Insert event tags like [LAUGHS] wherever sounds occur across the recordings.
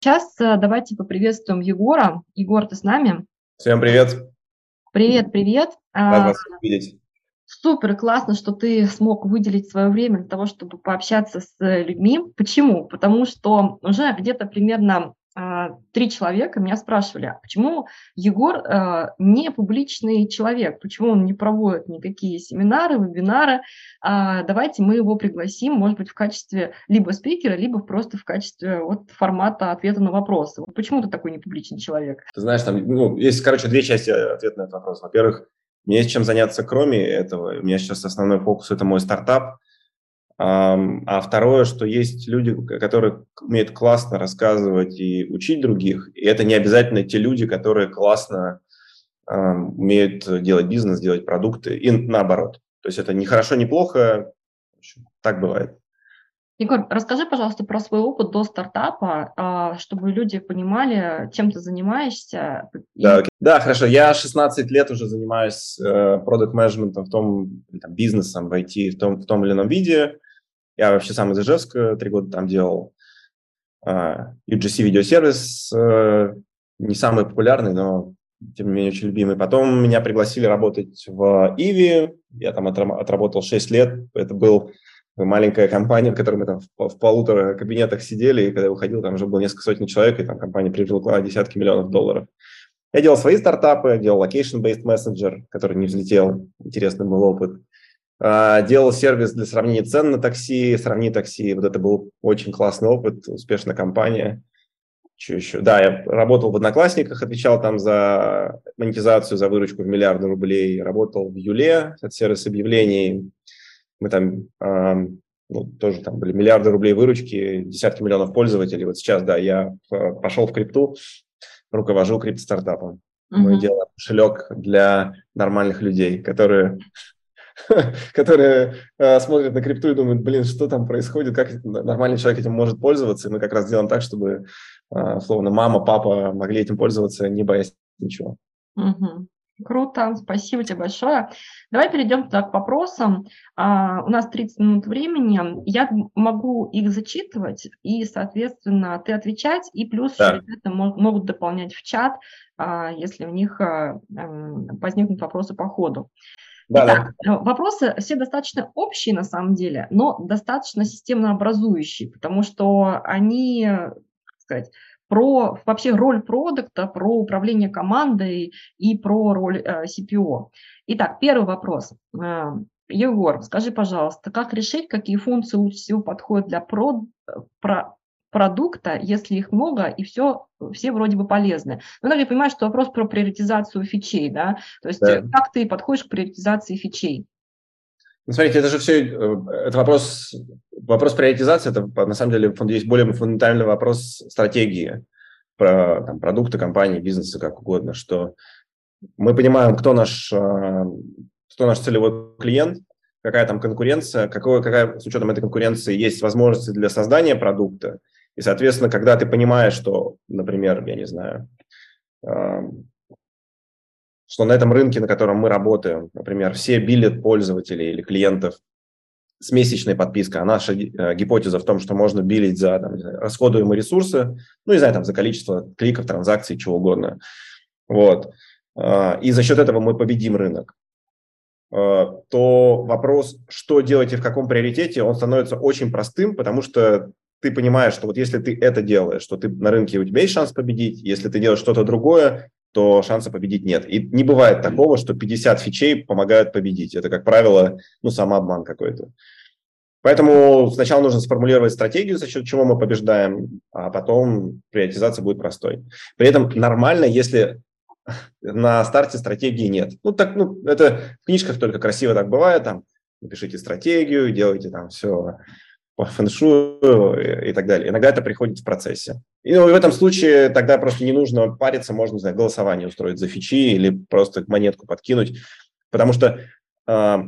Сейчас э, давайте поприветствуем Егора. Егор, ты с нами? Всем привет. Привет, привет. Рад вас видеть. Супер, классно, что ты смог выделить свое время для того, чтобы пообщаться с людьми. Почему? Потому что уже где-то примерно а, три человека меня спрашивали, а почему Егор а, не публичный человек, почему он не проводит никакие семинары, вебинары, а, давайте мы его пригласим, может быть, в качестве либо спикера, либо просто в качестве вот формата ответа на вопросы. Вот почему ты такой непубличный человек? Ты знаешь, там ну, есть, короче, две части ответа на этот вопрос. Во-первых, мне есть чем заняться кроме этого. У меня сейчас основной фокус – это мой стартап – а второе, что есть люди, которые умеют классно рассказывать и учить других, и это не обязательно те люди, которые классно умеют делать бизнес, делать продукты, и наоборот. То есть это не хорошо, не плохо, так бывает. Егор, расскажи, пожалуйста, про свой опыт до стартапа, а, чтобы люди понимали, чем ты занимаешься. Да, да хорошо. Я 16 лет уже занимаюсь продукт менеджментом в том, там, бизнесом в IT в том, в том или ином виде. Я вообще сам из Ижевска, три года там делал uh, UGC видеосервис, uh, не самый популярный, но тем не менее очень любимый. Потом меня пригласили работать в Иви, я там отработал 6 лет, это был маленькая компания, в которой мы там в, в полутора кабинетах сидели, и когда я уходил, там уже было несколько сотен человек, и там компания привлекла десятки миллионов долларов. Я делал свои стартапы, делал location-based messenger, который не взлетел, интересный был опыт. А, делал сервис для сравнения цен на такси, сравни такси. Вот это был очень классный опыт, успешная компания. Что еще? Да, я работал в Одноклассниках, отвечал там за монетизацию, за выручку в миллиарды рублей. Работал в Юле, это сервис объявлений. Мы там ну, тоже там были миллиарды рублей выручки, десятки миллионов пользователей. Вот сейчас, да, я пошел в крипту, руковожу крипто-стартапом. Uh-huh. Мы делаем кошелек для нормальных людей, которые [LAUGHS] которые э, смотрят на крипту и думают, блин, что там происходит, как нормальный человек этим может пользоваться. И мы как раз делаем так, чтобы, э, словно мама, папа могли этим пользоваться, не боясь ничего. Угу. Круто, спасибо тебе большое. Давай перейдем к вопросам. А, у нас 30 минут времени. Я могу их зачитывать, и, соответственно, ты отвечать, и плюс да. ребята могут дополнять в чат, а, если у них а, возникнут вопросы по ходу. Да, Итак, да. Э, вопросы все достаточно общие на самом деле, но достаточно системно образующие, потому что они, как сказать, про вообще роль продукта, про управление командой и про роль э, CPO. Итак, первый вопрос. Э, Егор, скажи, пожалуйста, как решить, какие функции лучше всего подходят для про, про, продукта, если их много, и все, все вроде бы полезны. Но надо понимать, что вопрос про приоритизацию фичей, да, то есть да. как ты подходишь к приоритизации фичей? Ну, смотрите, это же все, э, это вопрос, вопрос приоритизации, это на самом деле есть более фундаментальный вопрос стратегии про там, продукты, компании, бизнеса, как угодно, что мы понимаем, кто наш, э, кто наш целевой клиент, какая там конкуренция, какой, какая с учетом этой конкуренции есть возможности для создания продукта, и, соответственно, когда ты понимаешь, что, например, я не знаю, что на этом рынке, на котором мы работаем, например, все билет пользователей или клиентов с месячной подпиской, а наша э, гипотеза в том, что можно билить за там, расходуемые ресурсы, ну, не знаю, там, за количество кликов, транзакций, чего угодно. Вот. А, и за счет этого мы победим рынок а, то вопрос, что делать и в каком приоритете, он становится очень простым, потому что ты понимаешь, что вот если ты это делаешь, что ты на рынке у тебя есть шанс победить, если ты делаешь что-то другое, то шанса победить нет. И не бывает такого, что 50 фичей помогают победить. Это, как правило, ну, самообман какой-то. Поэтому сначала нужно сформулировать стратегию, за счет чего мы побеждаем, а потом приоритизация будет простой. При этом нормально, если [LAUGHS] на старте стратегии нет. Ну, так, ну, это в книжках только красиво так бывает, там, напишите стратегию, делайте там все по фэншую и так далее. Иногда это приходит в процессе. И ну, в этом случае тогда просто не нужно париться, можно, не знаю, голосование устроить за фичи или просто монетку подкинуть, потому что э,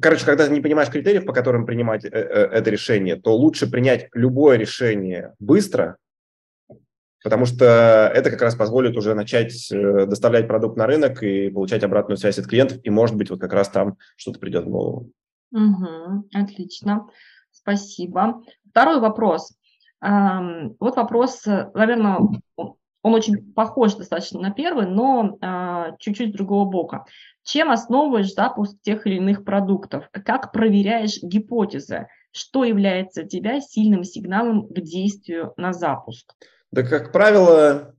Короче, когда ты не понимаешь критериев, по которым принимать э, э, это решение, то лучше принять любое решение быстро, потому что это как раз позволит уже начать э, доставлять продукт на рынок и получать обратную связь от клиентов, и, может быть, вот как раз там что-то придет в голову. Угу, отлично, спасибо. Второй вопрос. Вот вопрос, наверное, он очень похож достаточно на первый, но а, чуть-чуть другого бока. Чем основываешь запуск тех или иных продуктов? Как проверяешь гипотезы? Что является для тебя сильным сигналом к действию на запуск? Да, как правило,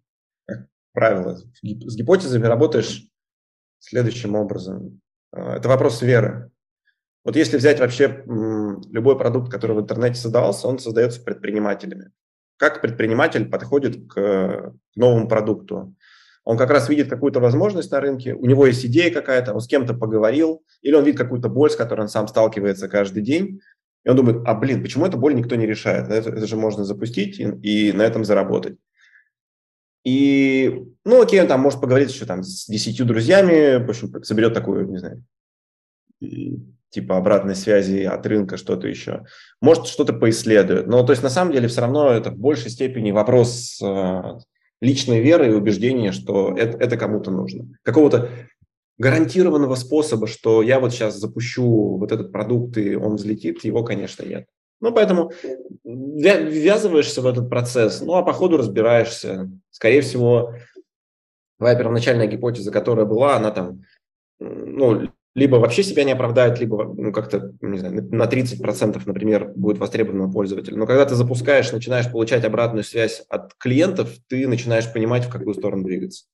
как правило, с гипотезами работаешь следующим образом. А, это вопрос веры. Вот если взять вообще любой продукт, который в интернете создавался, он создается предпринимателями. Как предприниматель подходит к новому продукту? Он как раз видит какую-то возможность на рынке, у него есть идея какая-то, он с кем-то поговорил, или он видит какую-то боль, с которой он сам сталкивается каждый день, и он думает, а блин, почему эту боль никто не решает? Это, это же можно запустить и, и на этом заработать. И, ну, окей, он там может поговорить еще там с десятью друзьями, в общем, соберет такую, не знаю, типа обратной связи от рынка, что-то еще. Может, что-то поисследует. Но, то есть, на самом деле, все равно это в большей степени вопрос э, личной веры и убеждения, что это, это кому-то нужно. Какого-то гарантированного способа, что я вот сейчас запущу вот этот продукт, и он взлетит, его, конечно, нет. Ну, поэтому ввязываешься в этот процесс, ну, а по ходу разбираешься. Скорее всего, твоя первоначальная гипотеза, которая была, она там, ну, либо вообще себя не оправдает, либо ну, как-то, не знаю, на 30%, например, будет востребовано пользователя. Но когда ты запускаешь, начинаешь получать обратную связь от клиентов, ты начинаешь понимать, в какую сторону двигаться.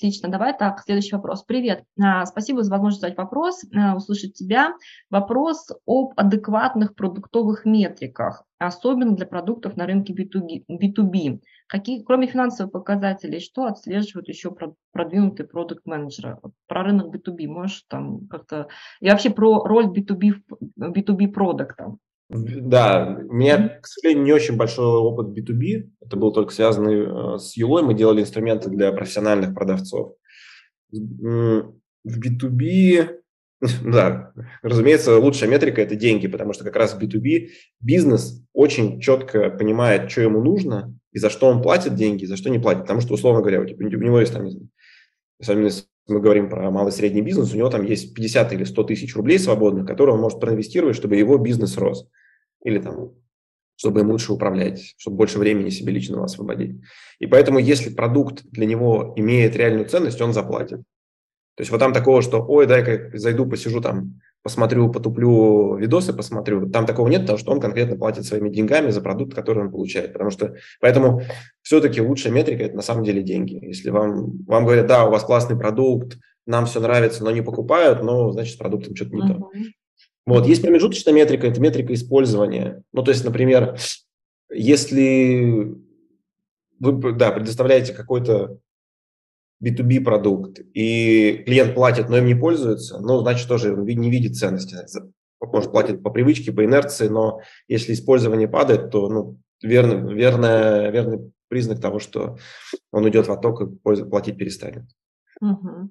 Отлично, давай так, следующий вопрос. Привет, а, спасибо за возможность задать вопрос, а, услышать тебя. Вопрос об адекватных продуктовых метриках, особенно для продуктов на рынке B2B. B2B. Какие, кроме финансовых показателей, что отслеживают еще продвинутые продукт-менеджеры? Про рынок B2B можешь там как-то... И вообще про роль B2B, B2B продукта. Да, у меня, к сожалению, не очень большой опыт B2B. Это был только связанный э, с Юлой. Мы делали инструменты для профессиональных продавцов. В B2B, [LAUGHS] да, разумеется, лучшая метрика – это деньги, потому что как раз в B2B бизнес очень четко понимает, что ему нужно, и за что он платит деньги, и за что не платит. Потому что, условно говоря, у него есть там, особенно если мы говорим про малый и средний бизнес, у него там есть 50 или 100 тысяч рублей свободных, которые он может проинвестировать, чтобы его бизнес рос или там, чтобы им лучше управлять, чтобы больше времени себе личного освободить. И поэтому, если продукт для него имеет реальную ценность, он заплатит. То есть вот там такого, что, ой, дай-ка зайду, посижу там, посмотрю, потуплю видосы, посмотрю. Там такого нет, потому что он конкретно платит своими деньгами за продукт, который он получает. Потому что, поэтому все-таки лучшая метрика – это на самом деле деньги. Если вам, вам говорят, да, у вас классный продукт, нам все нравится, но не покупают, ну, значит, с продуктом что-то не uh-huh. то. Вот. Есть промежуточная метрика, это метрика использования. Ну, то есть, например, если вы да, предоставляете какой-то B2B продукт, и клиент платит, но им не пользуется, ну, значит, тоже не видит ценности. Может, платит по привычке, по инерции, но если использование падает, то ну, верный, верный, верный признак того, что он идет в отток и платить перестанет. Угу.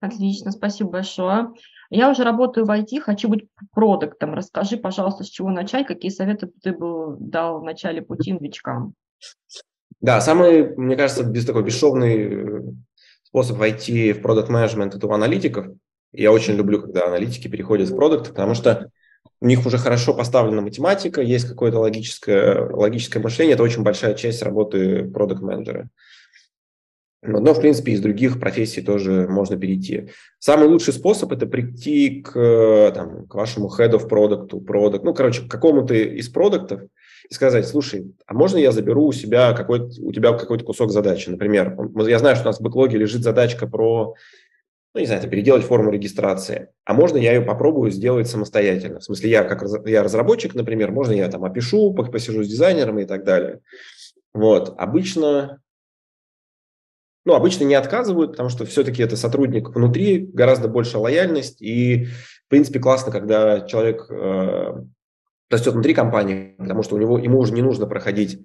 Отлично, спасибо большое. Я уже работаю в IT, хочу быть продуктом. Расскажи, пожалуйста, с чего начать, какие советы ты бы дал в начале пути новичкам? Да, самый, мне кажется, без такой бесшовный э, способ войти в продукт менеджмент это у аналитиков. Я очень люблю, когда аналитики переходят в продукт, потому что у них уже хорошо поставлена математика, есть какое-то логическое, логическое мышление, это очень большая часть работы продукт менеджера но, в принципе, из других профессий тоже можно перейти. Самый лучший способ – это прийти к, там, к вашему head of product, product, ну, короче, к какому-то из продуктов и сказать, слушай, а можно я заберу у себя какой у тебя какой-то кусок задачи? Например, я знаю, что у нас в бэклоге лежит задачка про, ну, не знаю, это переделать форму регистрации. А можно я ее попробую сделать самостоятельно? В смысле, я как я разработчик, например, можно я там опишу, посижу с дизайнером и так далее. Вот. Обычно ну, обычно не отказывают, потому что все-таки это сотрудник внутри, гораздо больше лояльность, и, в принципе, классно, когда человек э, растет внутри компании, потому что у него, ему уже не нужно проходить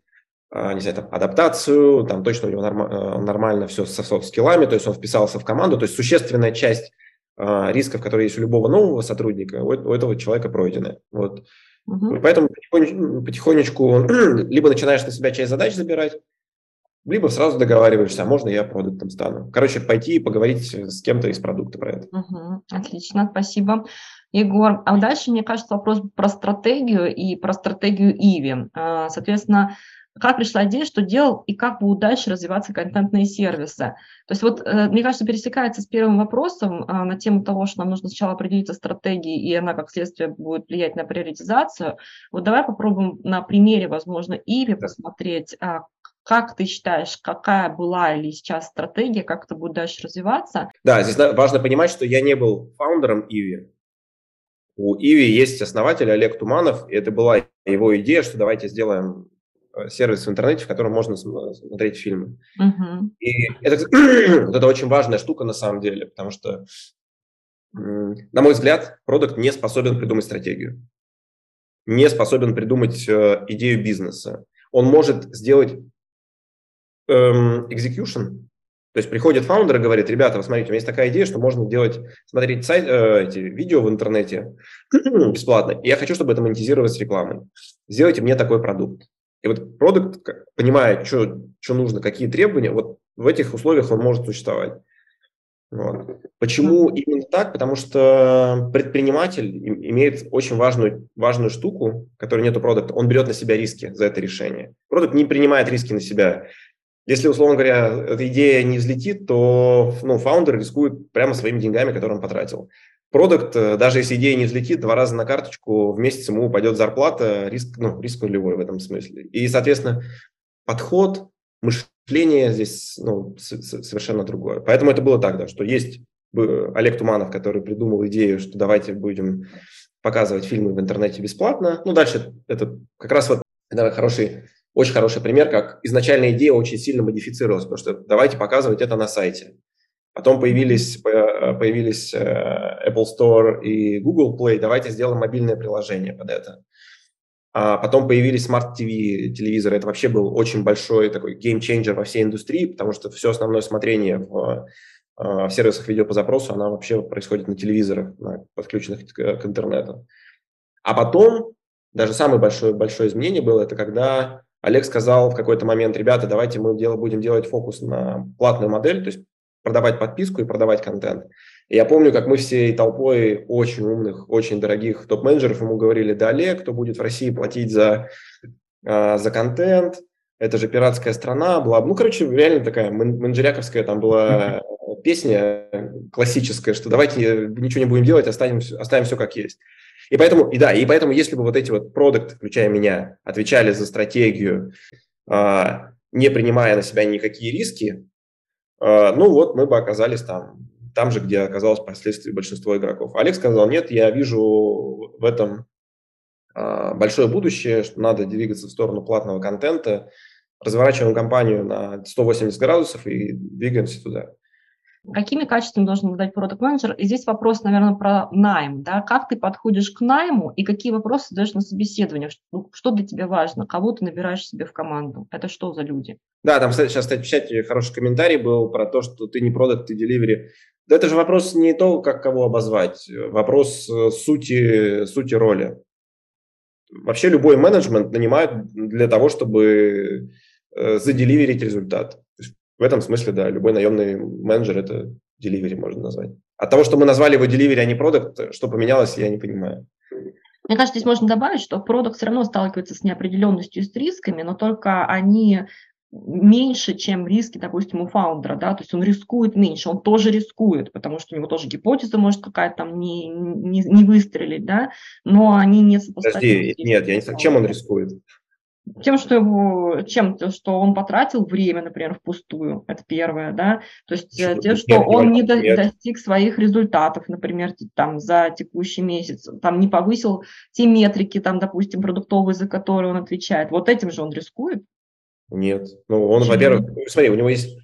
э, не знаю, там, адаптацию, там точно у него норм, э, нормально все со софт-скиллами, то есть он вписался в команду, то есть существенная часть э, рисков, которые есть у любого нового сотрудника, у, у этого человека пройдены. Вот. Угу. Поэтому потихонечку, потихонечку [CLEARS THROAT] либо начинаешь на себя часть задач забирать, либо сразу договариваешься, а можно я продуктом стану. Короче, пойти и поговорить с кем-то из продукта про это. Угу, отлично, спасибо. Егор, а дальше, мне кажется, вопрос про стратегию и про стратегию Иви. А, соответственно, как пришла идея, что делал и как будут дальше развиваться контентные сервисы. То есть вот, э, мне кажется, пересекается с первым вопросом а, на тему того, что нам нужно сначала определиться стратегией, и она как следствие будет влиять на приоритизацию. Вот давай попробуем на примере, возможно, Иви посмотреть, а, как ты считаешь, какая была или сейчас стратегия, как это будет дальше развиваться? Да, здесь важно понимать, что я не был фаундером Иви. У Иви есть основатель Олег Туманов, и это была его идея, что давайте сделаем э, сервис в интернете, в котором можно смотреть фильмы. Uh-huh. И это, это очень важная штука на самом деле, потому что, на мой взгляд, продукт не способен придумать стратегию, не способен придумать э, идею бизнеса. Он может сделать эм, execution. То есть приходит фаундер и говорит, ребята, смотрите, у меня есть такая идея, что можно делать, смотреть сайт, э, эти видео в интернете [CLEARS THROAT] бесплатно, и я хочу, чтобы это монетизировалось рекламой. Сделайте мне такой продукт. И вот продукт, понимая, что, что нужно, какие требования, вот в этих условиях он может существовать. Вот. Почему именно так? Потому что предприниматель имеет очень важную, важную штуку, которой нет у продукта. Он берет на себя риски за это решение. Продукт не принимает риски на себя. Если, условно говоря, эта идея не взлетит, то ну, фаундер рискует прямо своими деньгами, которые он потратил. Продукт, э, даже если идея не взлетит, два раза на карточку в месяц ему упадет зарплата, риск, ну, риск нулевой в этом смысле. И, соответственно, подход, мышление здесь ну, совершенно другое. Поэтому это было так, да, что есть Олег Туманов, который придумал идею, что давайте будем показывать фильмы в интернете бесплатно. Ну, дальше это как раз вот наверное, хороший очень хороший пример, как изначальная идея очень сильно модифицировалась, потому что давайте показывать это на сайте. Потом появились, появились э, Apple Store и Google Play, давайте сделаем мобильное приложение под это. А потом появились Smart TV телевизоры. Это вообще был очень большой такой game changer во всей индустрии, потому что все основное смотрение в, э, в сервисах видео по запросу, оно вообще происходит на телевизорах, на, подключенных к, к интернету. А потом даже самое большое, большое изменение было, это когда Олег сказал в какой-то момент, ребята, давайте мы дел, будем делать фокус на платную модель, то есть продавать подписку и продавать контент. И я помню, как мы всей толпой очень умных, очень дорогих топ-менеджеров ему говорили, да, Олег, кто будет в России платить за, э, за контент, это же пиратская страна, бла, ну, короче, реально такая менеджеряковская там была песня классическая, что давайте ничего не будем делать, оставим, оставим все как есть. И поэтому, и да, и поэтому, если бы вот эти вот продукты, включая меня, отвечали за стратегию, а, не принимая на себя никакие риски, а, ну вот мы бы оказались там, там же, где оказалось впоследствии большинство игроков. Олег сказал, нет, я вижу в этом а, большое будущее, что надо двигаться в сторону платного контента, разворачиваем компанию на 180 градусов и двигаемся туда. Какими качествами должен обладать продукт менеджер И здесь вопрос, наверное, про найм. Да? Как ты подходишь к найму и какие вопросы задаешь на собеседование? Что, что для тебя важно? Кого ты набираешь себе в команду? Это что за люди? Да, там сейчас, кстати, в чате хороший комментарий был про то, что ты не продукт, ты деливери. Да это же вопрос не то, как кого обозвать, вопрос э, сути, сути роли. Вообще любой менеджмент нанимают для того, чтобы э, заделиверить результат. В этом смысле, да, любой наемный менеджер – это delivery можно назвать. От того, что мы назвали его delivery, а не продукт, что поменялось, я не понимаю. Мне кажется, здесь можно добавить, что продукт все равно сталкивается с неопределенностью и с рисками, но только они меньше, чем риски, допустим, у фаундера, да, то есть он рискует меньше, он тоже рискует, потому что у него тоже гипотеза может какая-то там не, не, не выстрелить, да, но они не сопоставимы. Подожди, нет, я не знаю, чем он рискует? Тем, что его, чем то, что он потратил время, например, впустую, это первое, да, то есть что, тем, что нет, он не до, достиг своих результатов, например, там за текущий месяц, там не повысил те метрики, там, допустим, продуктовые, за которые он отвечает, вот этим же он рискует? Нет, ну он, во-первых, смотри, у него есть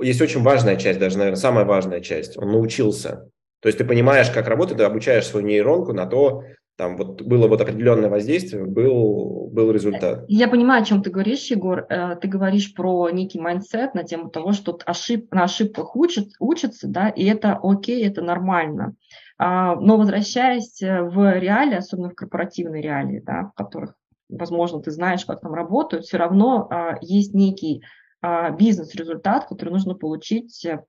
есть очень важная часть, даже, наверное, самая важная часть. Он научился. То есть ты понимаешь, как работает, ты обучаешь свою нейронку на то, там вот было вот определенное воздействие, был, был результат. Я понимаю, о чем ты говоришь, Егор. Э, ты говоришь про некий mindset на тему того, что ошиб, на ошибках учат, учатся, да, и это окей, это нормально. А, но возвращаясь в реалии, особенно в корпоративной реалии, да, в которых, возможно, ты знаешь, как там работают, все равно а, есть некий бизнес-результат, который нужно получить э,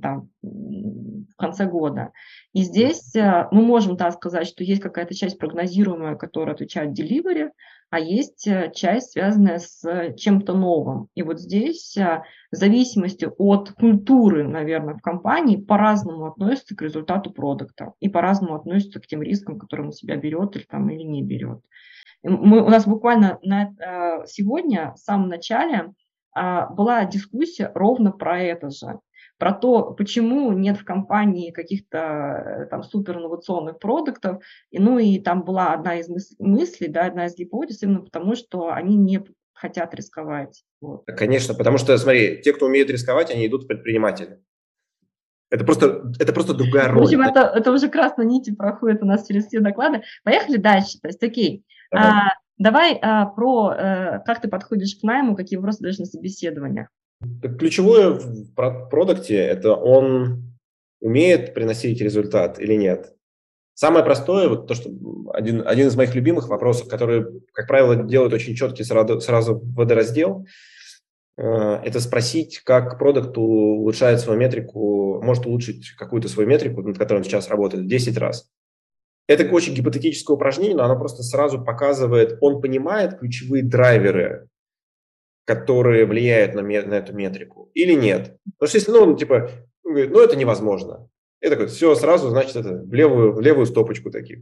там, в конце года. И здесь э, мы можем так сказать, что есть какая-то часть прогнозируемая, которая отвечает delivery, а есть э, часть, связанная с чем-то новым. И вот здесь в зависимости от культуры, наверное, в компании по-разному относятся к результату продукта и по-разному относятся к тем рискам, которые он себя берет или, там, или не берет. Мы, у нас буквально на, сегодня, в самом начале, а, была дискуссия ровно про это же, про то, почему нет в компании каких-то э, там супер инновационных продуктов. И, ну и там была одна из мыслей, да, одна из гипотез, именно потому что они не хотят рисковать. Вот. Конечно, потому что, смотри, те, кто умеет рисковать, они идут в предприниматели. Это просто, это просто другая роль. В общем, это, это уже красной нити проходит у нас через все доклады. Поехали дальше. То есть, окей, а, Давай а, про а, как ты подходишь к найму, какие вопросы задаешь на собеседованиях. Ключевое в продукте – это он умеет приносить результат или нет. Самое простое, вот то, что один, один из моих любимых вопросов, который, как правило, делают очень четкий сразу, сразу водораздел, э, это спросить, как продукт улучшает свою метрику, может улучшить какую-то свою метрику, над которой он сейчас работает, 10 раз. Это очень гипотетическое упражнение, но оно просто сразу показывает, он понимает ключевые драйверы, которые влияют на, на эту метрику, или нет. Потому что если, ну, он типа, говорит, ну, это невозможно. И такой, все, сразу, значит, это в левую, в левую стопочку таких.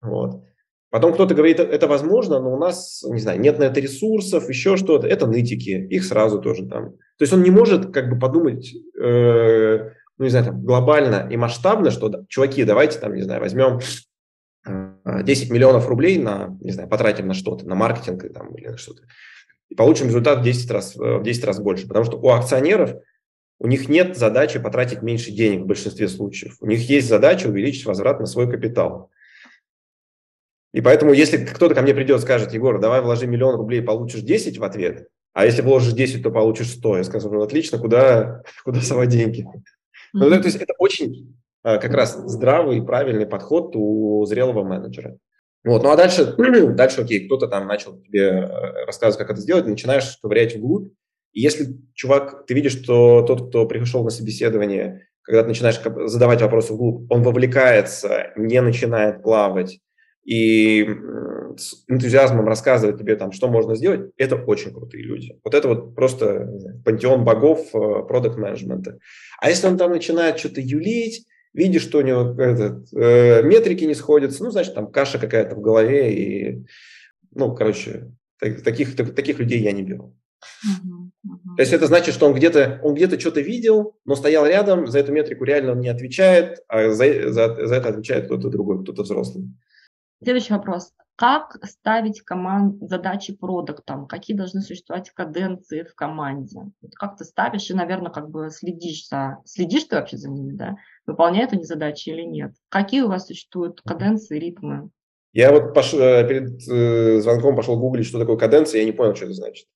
Вот. Потом кто-то говорит, это возможно, но у нас, не знаю, нет на это ресурсов, еще что-то. Это нытики, их сразу тоже там. То есть он не может как бы подумать, э, ну, не знаю, там, глобально и масштабно, что, да, чуваки, давайте там, не знаю, возьмем 10 миллионов рублей на, не знаю, потратим на что-то, на маркетинг там, или на что-то, и получим результат в 10 раз, в 10 раз больше. Потому что у акционеров, у них нет задачи потратить меньше денег в большинстве случаев. У них есть задача увеличить возврат на свой капитал. И поэтому, если кто-то ко мне придет и скажет, Егор, давай вложи миллион рублей, получишь 10 в ответ, а если вложишь 10, то получишь 100, я скажу, ну, отлично, куда, [LAUGHS] куда совать деньги? Ну, то есть это очень как раз здравый и правильный подход у зрелого менеджера. Вот. Ну а дальше, [CLEARS THROAT] дальше, окей, кто-то там начал тебе э, рассказывать, как это сделать, начинаешь ковырять вглубь. И если, чувак, ты видишь, что тот, кто пришел на собеседование, когда ты начинаешь задавать вопросы вглубь, он вовлекается, не начинает плавать и с энтузиазмом рассказывает тебе, там, что можно сделать, это очень крутые люди. Вот это вот просто пантеон богов э, продукт менеджмента. А если он там начинает что-то юлить, видишь, что у него этот, э, метрики не сходятся, ну, значит, там каша какая-то в голове, и, ну, короче, так, таких, так, таких людей я не беру. То есть это значит, что он где-то, он где-то что-то видел, но стоял рядом, за эту метрику реально он не отвечает, а за, за, за это отвечает кто-то другой, кто-то взрослый. Следующий вопрос. Как ставить команд, задачи продуктам? Какие должны существовать каденции в команде? Как ты ставишь и, наверное, как бы следишь за... Следишь ты вообще за ними, да? Выполняют они задачи или нет? Какие у вас существуют каденции, ритмы? Я вот пош... Э, перед э, звонком пошел гуглить, что такое каденция, я не понял, что это значит.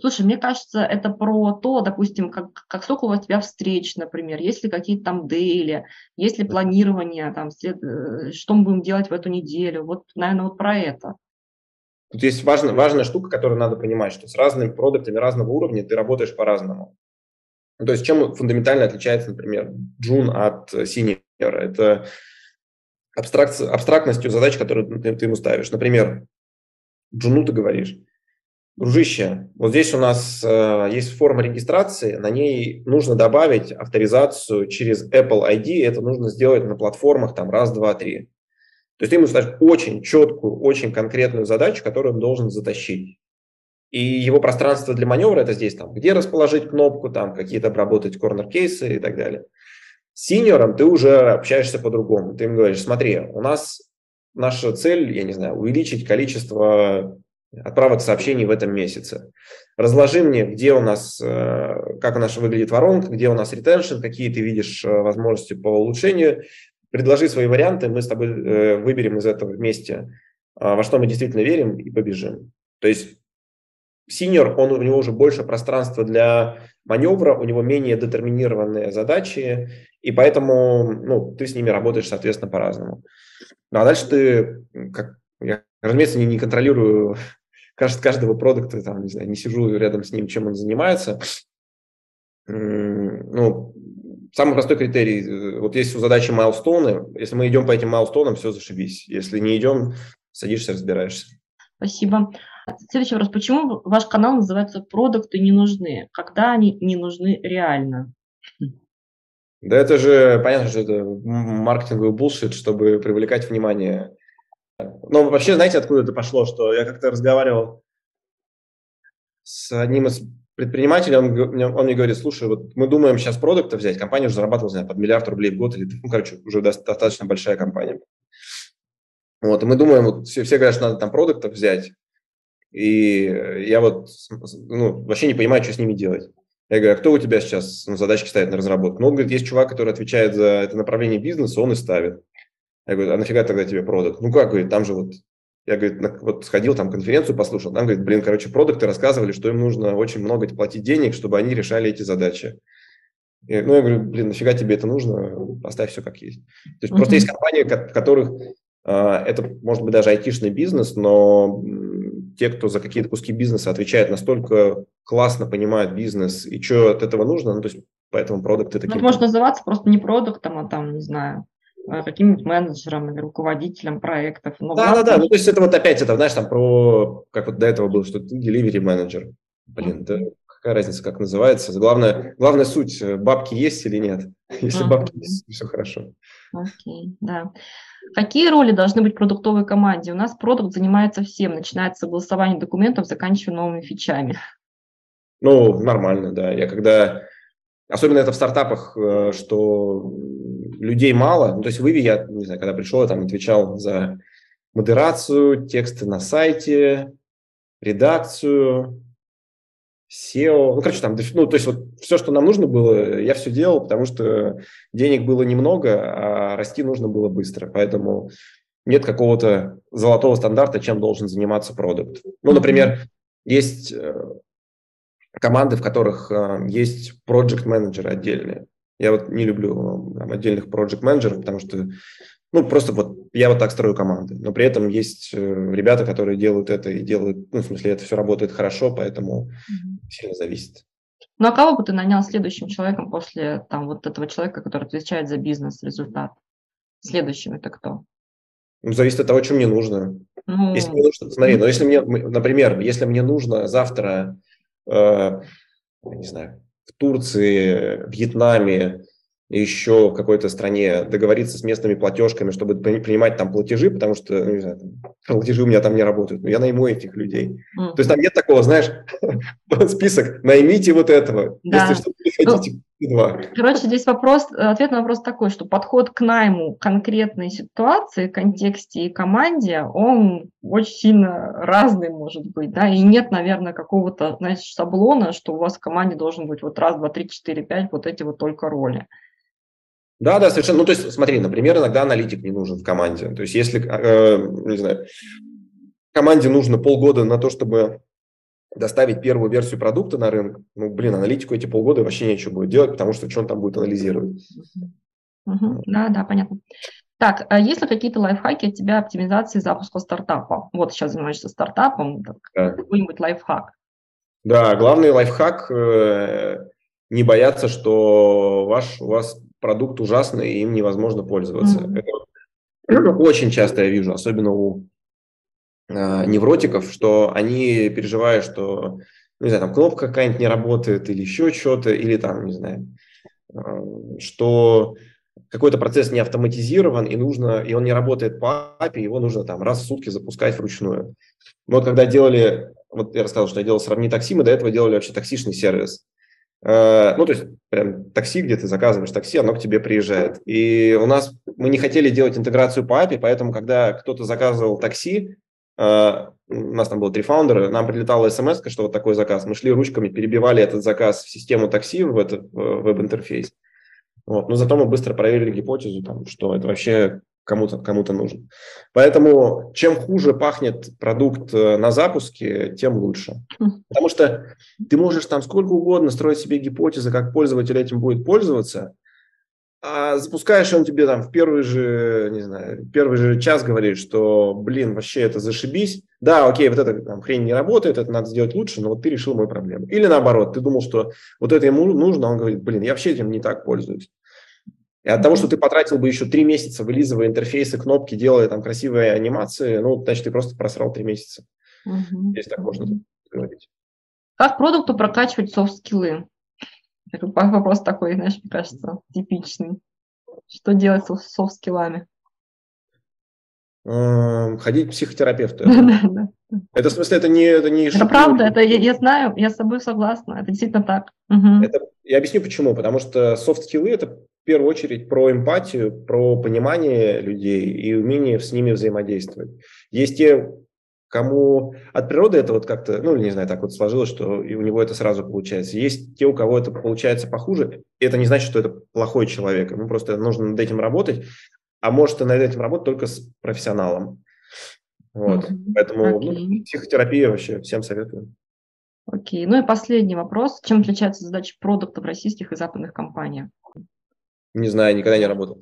Слушай, мне кажется, это про то, допустим, как, как сколько у тебя встреч, например, есть ли какие-то там дейли, есть ли планирование, там, след, э, что мы будем делать в эту неделю. Вот, наверное, вот про это. Тут есть важная, важная штука, которую надо понимать, что с разными продуктами разного уровня ты работаешь по-разному. Ну, то есть чем фундаментально отличается, например, Джун от Senior? Это абстракт, абстрактностью задач, которые ты, ты ему ставишь. Например, Джуну ты говоришь, Дружище, вот здесь у нас э, есть форма регистрации, на ней нужно добавить авторизацию через Apple ID, это нужно сделать на платформах там раз, два, три. То есть ты ему ставишь очень четкую, очень конкретную задачу, которую он должен затащить. И его пространство для маневра это здесь, там, где расположить кнопку, там, какие-то обработать корнер-кейсы и так далее. С синьором ты уже общаешься по-другому. Ты им говоришь, смотри, у нас наша цель, я не знаю, увеличить количество отправок сообщений в этом месяце. Разложи мне, где у нас, э, как нас выглядит воронка, где у нас ретеншн, какие ты видишь э, возможности по улучшению. Предложи свои варианты, мы с тобой э, выберем из этого вместе, во что мы действительно верим и побежим. То есть синьор, он, у него уже больше пространства для маневра, у него менее детерминированные задачи, и поэтому ну, ты с ними работаешь, соответственно, по-разному. Ну, а дальше ты, как, я, разумеется, не, не контролирую каждого продукта, там, не знаю, не сижу рядом с ним, чем он занимается. Ну, самый простой критерий, э, вот есть у задачи майлстоуны, если мы идем по этим майлстоунам, все зашибись. Если не идем, садишься, разбираешься. Спасибо. Следующий вопрос. Почему ваш канал называется «Продукты не нужны»? Когда они не нужны реально? Да это же, понятно, что это маркетинговый булшит, чтобы привлекать внимание. Но вообще, знаете, откуда это пошло? Что я как-то разговаривал с одним из предпринимателей, он, он мне говорит, слушай, вот мы думаем сейчас продукта взять, компания уже зарабатывала, знаю, под миллиард рублей в год, или, ну, короче, уже достаточно большая компания. Вот, и мы думаем, вот все, все говорят, что надо там продуктов взять, и я вот ну, вообще не понимаю, что с ними делать. Я говорю, а кто у тебя сейчас ну, задачки ставит на разработку? Ну, он говорит, есть чувак, который отвечает за это направление бизнеса, он и ставит. Я говорю, а нафига тогда тебе продукт? Ну как, говорит, там же вот я, говорит, на, вот сходил там конференцию послушал, там, говорит, блин, короче, продукты рассказывали, что им нужно очень много платить денег, чтобы они решали эти задачи. И, ну, я говорю, блин, нафига тебе это нужно? Поставь все как есть. То есть uh-huh. просто есть компании, в которых э, это может быть даже айтишный бизнес, но те, кто за какие-то куски бизнеса отвечает, настолько классно понимают бизнес и что от этого нужно, ну, то есть поэтому продукты такие. Ну, может называться просто не продуктом, а там, не знаю, каким-нибудь менеджером или руководителем проектов. Но да, да, да. Ну, то есть это вот опять это, знаешь, там про, как вот до этого было, что ты delivery менеджер. Блин, да, какая разница, как называется. Главное, главная суть, э, бабки есть или нет. [LAUGHS] Если mm-hmm. бабки есть, все хорошо. Окей, да. Какие роли должны быть в продуктовой команде? У нас продукт занимается всем, начиная с согласования документов, заканчивая новыми фичами. Ну, нормально, да. Я когда, особенно это в стартапах, э, что людей мало. Ну, то есть в Иви я, не знаю, когда пришел, я там отвечал за модерацию, тексты на сайте, редакцию, SEO. Ну, короче, там, ну, то есть вот все, что нам нужно было, я все делал, потому что денег было немного, а расти нужно было быстро. Поэтому нет какого-то золотого стандарта, чем должен заниматься продукт. Ну, например, есть э, команды, в которых э, есть project менеджеры отдельные. Я вот не люблю там, отдельных проект менеджеров потому что, ну, просто вот я вот так строю команды. Но при этом есть э, ребята, которые делают это и делают, ну, в смысле, это все работает хорошо, поэтому mm-hmm. сильно зависит. Ну, а кого бы ты нанял следующим человеком после там вот этого человека, который отвечает за бизнес-результат? Следующим это кто? Ну, зависит от того, что мне нужно. Ну, если мне нужно, смотри, ну, если мне, например, если мне нужно завтра, э, не знаю, в Турции, Вьетнаме, еще в какой-то стране договориться с местными платежками, чтобы принимать там платежи, потому что ну, не знаю, платежи у меня там не работают. Но я найму этих людей. Mm. То есть там нет такого, знаешь, [LAUGHS] список, наймите вот этого. Да. Если что, приходите. Два. Короче, здесь вопрос, ответ на вопрос такой, что подход к найму конкретной ситуации, контексте и команде, он очень сильно разный может быть, да, и нет, наверное, какого-то, знаете, шаблона, что у вас в команде должен быть вот раз, два, три, четыре, пять, вот эти вот только роли. Да, да, совершенно. Ну, то есть, смотри, например, иногда аналитик не нужен в команде. То есть, если, э, не знаю, команде нужно полгода на то, чтобы доставить первую версию продукта на рынок, ну, блин, аналитику эти полгода вообще нечего будет делать, потому что что он там будет анализировать. Угу. Да, да, понятно. Так, а есть ли какие-то лайфхаки от тебя оптимизации запуска стартапа? Вот сейчас занимаешься стартапом, так, да. какой-нибудь лайфхак. Да, главный лайфхак э, не бояться, что ваш, у вас продукт ужасный, и им невозможно пользоваться. Mm-hmm. Это очень часто я вижу, особенно у невротиков, что они переживают, что, не знаю, там кнопка какая-нибудь не работает или еще что-то, или там, не знаю, э, что какой-то процесс не автоматизирован, и нужно, и он не работает по API, его нужно там раз в сутки запускать вручную. Мы вот когда делали, вот я рассказал, что я делал сравни такси, мы до этого делали вообще таксишный сервис. Э, ну, то есть прям такси, где ты заказываешь такси, оно к тебе приезжает. И у нас, мы не хотели делать интеграцию по API, поэтому, когда кто-то заказывал такси, у нас там было три фаундера, нам прилетала смс, что вот такой заказ. Мы шли ручками, перебивали этот заказ в систему такси, в этот веб-интерфейс. Вот. Но зато мы быстро проверили гипотезу, там, что это вообще кому-то кому нужен. Поэтому чем хуже пахнет продукт э, на запуске, тем лучше. Хм. Потому что ты можешь там сколько угодно строить себе гипотезы, как пользователь этим будет пользоваться, а запускаешь, он тебе там в первый же, не знаю, первый же час говорит, что, блин, вообще это зашибись. Да, окей, вот эта там, хрень не работает, это надо сделать лучше, но вот ты решил мою проблему. Или наоборот, ты думал, что вот это ему нужно, он говорит, блин, я вообще этим не так пользуюсь. И от того, что ты потратил бы еще три месяца, вылизывая интерфейсы, кнопки, делая там красивые анимации, ну, значит, ты просто просрал три месяца. Угу. Если так можно говорить. Как продукту прокачивать софт-скиллы? Вопрос такой, знаешь, мне кажется, типичный. Что делать с софт-скиллами? Эм, ходить к психотерапевту. [LAUGHS] Это в смысле, это не... Это, не это правда, это я, знаю, я с тобой согласна, это действительно так. Это, я объясню почему. Потому что софт-скиллы – это в первую очередь про эмпатию, про понимание людей и умение с ними взаимодействовать. Есть те кому от природы это вот как-то, ну, не знаю, так вот сложилось, что и у него это сразу получается. Есть те, у кого это получается похуже, и это не значит, что это плохой человек. Ему просто нужно над этим работать, а может и над этим работать только с профессионалом. Вот. Mm-hmm. Поэтому okay. ну, психотерапия вообще всем советую. Окей. Okay. Ну и последний вопрос. Чем отличаются задачи продуктов российских и западных компаний? Не знаю, никогда не работал.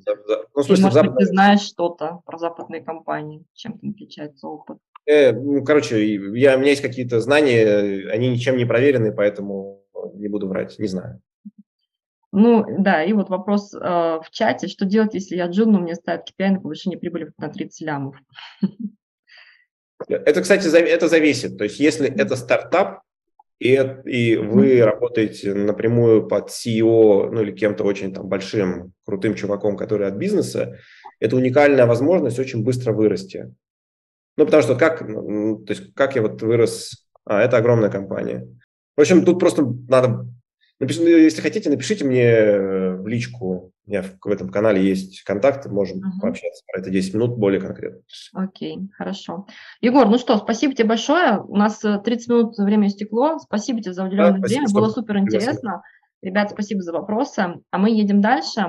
Ну, смысле, может запад... ты знаешь что-то про западные компании? Чем там отличается опыт? Э, ну, короче, я, у меня есть какие-то знания, они ничем не проверены, поэтому не буду врать, не знаю. Ну, да, и вот вопрос э, в чате, что делать, если я джун, но мне ставят KPI на повышение прибыли на 30 лямов? Это, кстати, это зависит. То есть, если это стартап, и, и вы работаете напрямую под CEO, ну или кем-то очень там большим, крутым чуваком, который от бизнеса, это уникальная возможность очень быстро вырасти. Ну, потому что как, ну, то есть как я вот вырос, а, это огромная компания. В общем, тут просто надо, напиш, если хотите, напишите мне э, в личку, у меня в, в этом канале есть контакты, можем uh-huh. пообщаться про это 10 минут более конкретно. Окей, okay, хорошо. Егор, ну что, спасибо тебе большое, у нас 30 э, минут время истекло, спасибо тебе за уделенное да, время, было супер интересно. Ребят, спасибо за вопросы, а мы едем дальше.